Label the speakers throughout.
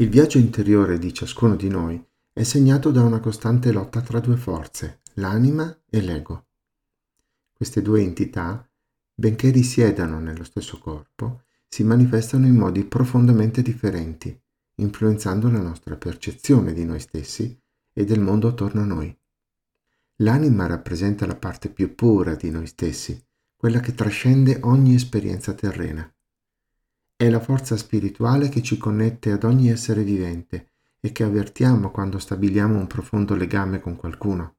Speaker 1: Il viaggio interiore di ciascuno di noi è segnato da una costante lotta tra due forze, l'anima e l'ego. Queste due entità, benché risiedano nello stesso corpo, si manifestano in modi profondamente differenti, influenzando la nostra percezione di noi stessi e del mondo attorno a noi. L'anima rappresenta la parte più pura di noi stessi, quella che trascende ogni esperienza terrena. È la forza spirituale che ci connette ad ogni essere vivente e che avvertiamo quando stabiliamo un profondo legame con qualcuno.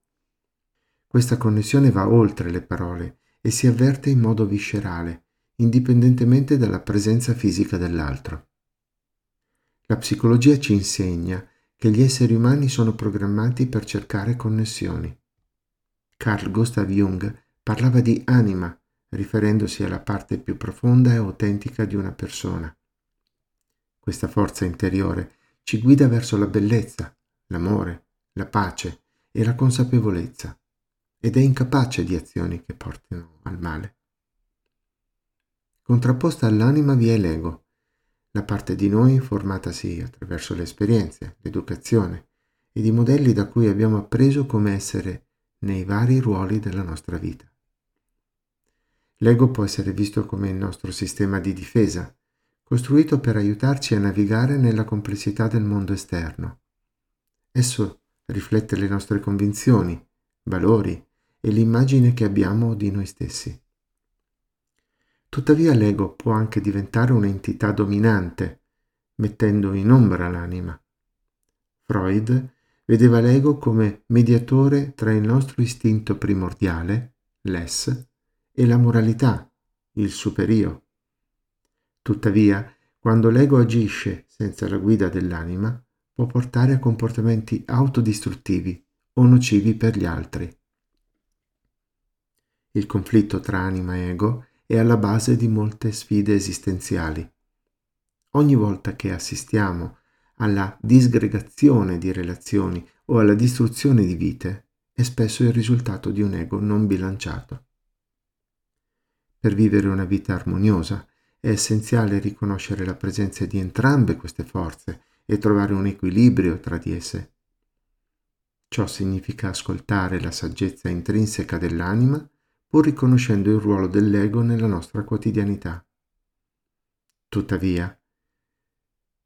Speaker 1: Questa connessione va oltre le parole e si avverte in modo viscerale, indipendentemente dalla presenza fisica dell'altro. La psicologia ci insegna che gli esseri umani sono programmati per cercare connessioni. Carl Gustav Jung parlava di anima riferendosi alla parte più profonda e autentica di una persona. Questa forza interiore ci guida verso la bellezza, l'amore, la pace e la consapevolezza ed è incapace di azioni che portino al male. Contrapposta all'anima vi è l'ego, la parte di noi formatasi attraverso le esperienze, l'educazione ed i modelli da cui abbiamo appreso come essere nei vari ruoli della nostra vita. L'ego può essere visto come il nostro sistema di difesa, costruito per aiutarci a navigare nella complessità del mondo esterno. Esso riflette le nostre convinzioni, valori e l'immagine che abbiamo di noi stessi. Tuttavia l'ego può anche diventare un'entità dominante, mettendo in ombra l'anima. Freud vedeva l'ego come mediatore tra il nostro istinto primordiale, l'ess, e la moralità, il superio. Tuttavia, quando l'ego agisce senza la guida dell'anima, può portare a comportamenti autodistruttivi o nocivi per gli altri. Il conflitto tra anima e ego è alla base di molte sfide esistenziali. Ogni volta che assistiamo alla disgregazione di relazioni o alla distruzione di vite, è spesso il risultato di un ego non bilanciato. Per vivere una vita armoniosa è essenziale riconoscere la presenza di entrambe queste forze e trovare un equilibrio tra di esse. Ciò significa ascoltare la saggezza intrinseca dell'anima pur riconoscendo il ruolo dell'ego nella nostra quotidianità. Tuttavia,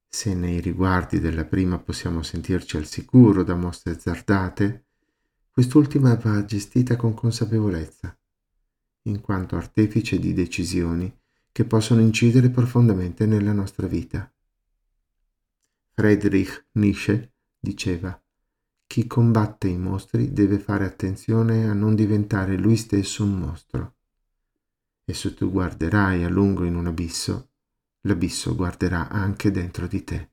Speaker 1: se nei riguardi della prima possiamo sentirci al sicuro da mosse azzardate, quest'ultima va gestita con consapevolezza in quanto artefice di decisioni che possono incidere profondamente nella nostra vita. Friedrich Nietzsche diceva chi combatte i mostri deve fare attenzione a non diventare lui stesso un mostro. E se tu guarderai a lungo in un abisso, l'abisso guarderà anche dentro di te.